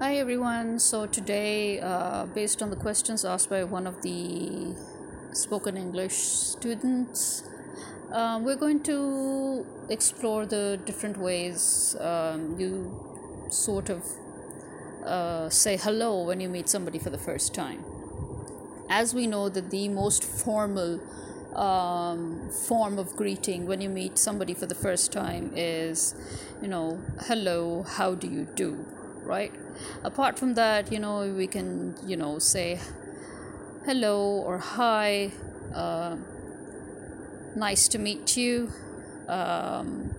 Hi everyone. So today, uh, based on the questions asked by one of the spoken English students, um, we're going to explore the different ways um, you sort of uh, say hello when you meet somebody for the first time. As we know that the most formal um, form of greeting when you meet somebody for the first time is, you know, hello, how do you do, right? Apart from that, you know, we can, you know, say hello or hi, uh, nice to meet you, um,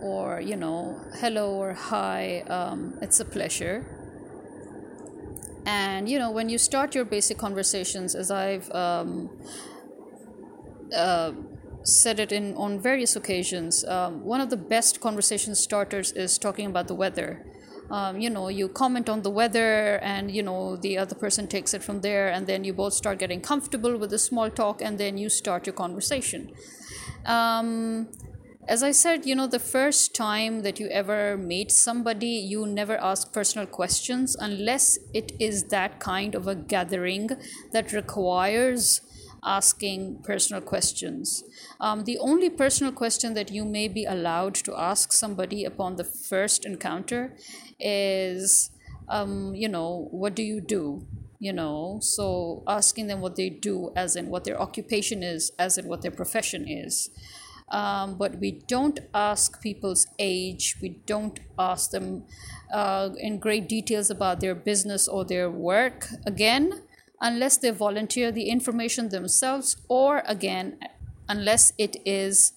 or, you know, hello or hi, um, it's a pleasure. And, you know, when you start your basic conversations, as I've um, uh, said it in on various occasions. Um, one of the best conversation starters is talking about the weather. Um, you know, you comment on the weather, and you know the other person takes it from there, and then you both start getting comfortable with the small talk, and then you start your conversation. Um, as I said, you know, the first time that you ever meet somebody, you never ask personal questions unless it is that kind of a gathering that requires asking personal questions. Um, the only personal question that you may be allowed to ask somebody upon the first encounter is, um, you know, what do you do? You know, so asking them what they do, as in what their occupation is, as in what their profession is. Um, but we don't ask people's age, we don't ask them uh, in great details about their business or their work. Again, unless they volunteer the information themselves, or again, unless it is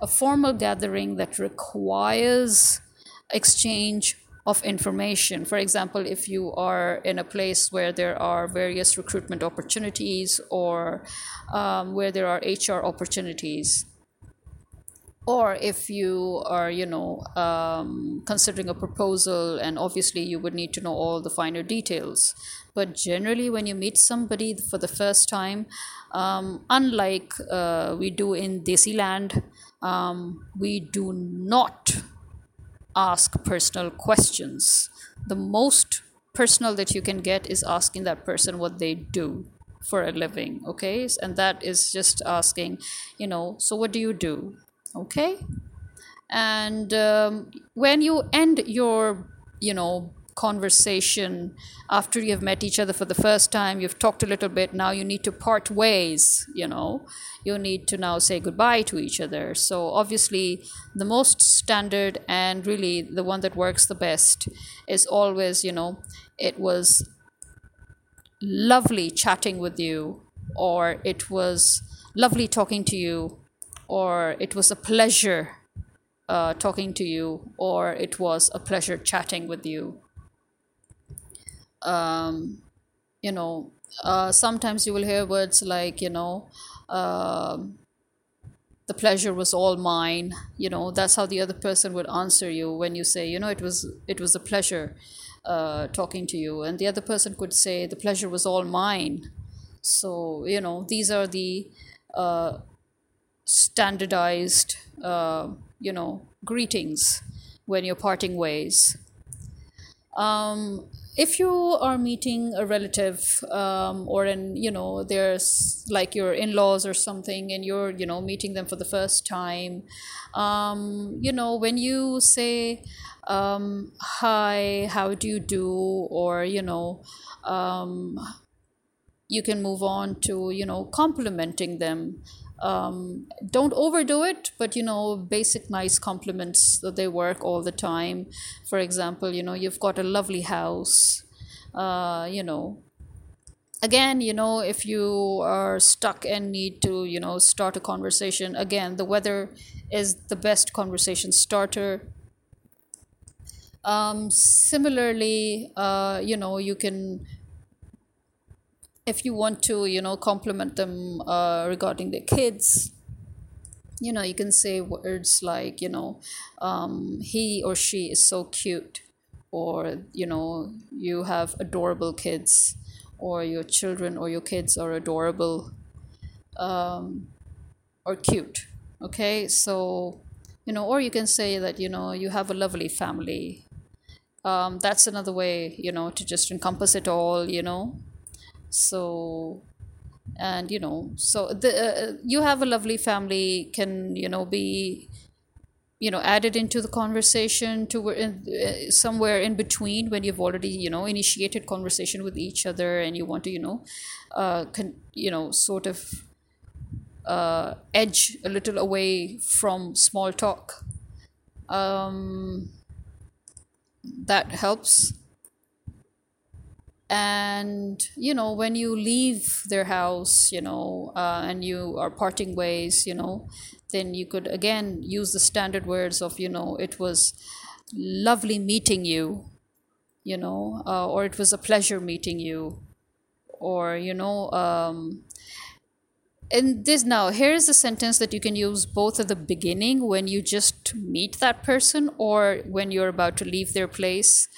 a formal gathering that requires exchange of information. For example, if you are in a place where there are various recruitment opportunities or um, where there are HR opportunities, or if you are you know um, considering a proposal and obviously you would need to know all the finer details. But generally when you meet somebody for the first time um, unlike uh, we do in desi land um, we do not ask personal questions. The most personal that you can get is asking that person what they do for a living okay? And that is just asking you know so what do you do okay? And um, when you end your you know conversation after you have met each other for the first time you've talked a little bit now you need to part ways you know? You need to now say goodbye to each other. So obviously the most standard and really the one that works the best is always you know it was lovely chatting with you or it was lovely talking to you or it was a pleasure uh, talking to you, or it was a pleasure chatting with you. Um, you know, uh, sometimes you will hear words like, you know, um, the pleasure was all mine. You know, that's how the other person would answer you when you say, you know, it was it was a pleasure uh, talking to you, and the other person could say, the pleasure was all mine. So you know, these are the uh, standardized, uh, you know, greetings when you're parting ways. Um, if you are meeting a relative um, or in you know there's like your in-laws or something and you're you know meeting them for the first time um, you know when you say um, hi how do you do or you know um, you can move on to you know complimenting them um, don't overdo it but you know basic nice compliments that they work all the time. For example you know you've got a lovely house uh, you know. Again you know if you are stuck and need to you know start a conversation again the weather is the best conversation starter. Um, similarly uh, you know you can if you want to you know compliment them uh, regarding their kids you know you can say words like you know um, he or she is so cute or you know you have adorable kids or your children or your kids are adorable um, or cute okay? So you know or you can say that you know you have a lovely family. Um, that's another way you know to just encompass it all you know so and you know so the uh, you have a lovely family can you know be you know added into the conversation to uh, somewhere in between when you've already you know initiated conversation with each other and you want to you know uh con- you know sort of uh edge a little away from small talk. Um that helps and you know when you leave their house you know uh, and you are parting ways you know then you could again use the standard words of you know it was lovely meeting you you know uh, or it was a pleasure meeting you. Or you know um, and this now here's a sentence that you can use both at the beginning when you just meet that person or when you're about to leave their place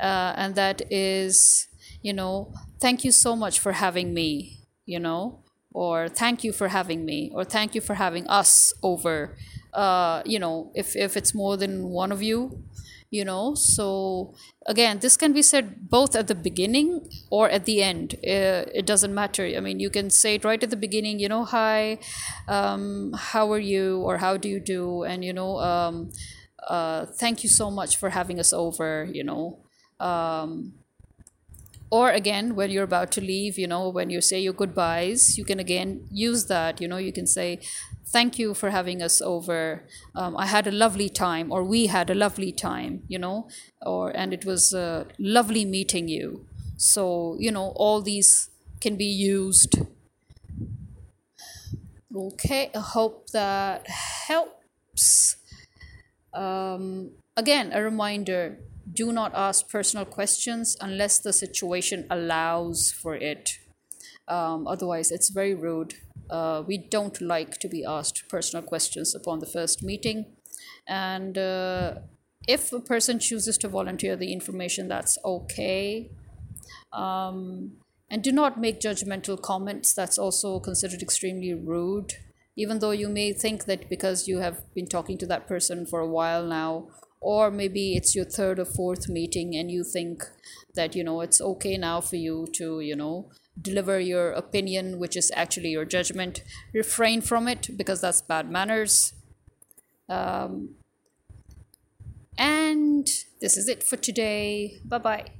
uh, and that is you know thank you so much for having me you know or thank you for having me or thank you for having us over uh, you know if, if it's more than one of you you know. So again this can be said both at the beginning or at the end. Uh, it doesn't matter. I mean you can say it right at the beginning you know hi um, how are you? or how do you do? and you know um, uh, thank you so much for having us over you know. Um, or again when you're about to leave you know when you say your goodbyes you can again use that you know you can say thank you for having us over. Um, i had a lovely time or we had a lovely time you know or and it was uh, lovely meeting you. So you know all these can be used. Okay i hope that helps. Um, again a reminder do not ask personal questions unless the situation allows for it. Um, otherwise, it's very rude. Uh, we don't like to be asked personal questions upon the first meeting. And uh, if a person chooses to volunteer the information, that's okay. Um, and do not make judgmental comments, that's also considered extremely rude. Even though you may think that because you have been talking to that person for a while now, or maybe it's your third or fourth meeting and you think that you know it's okay now for you to you know deliver your opinion which is actually your judgment refrain from it because that's bad manners. Um, and this is it for today. Bye bye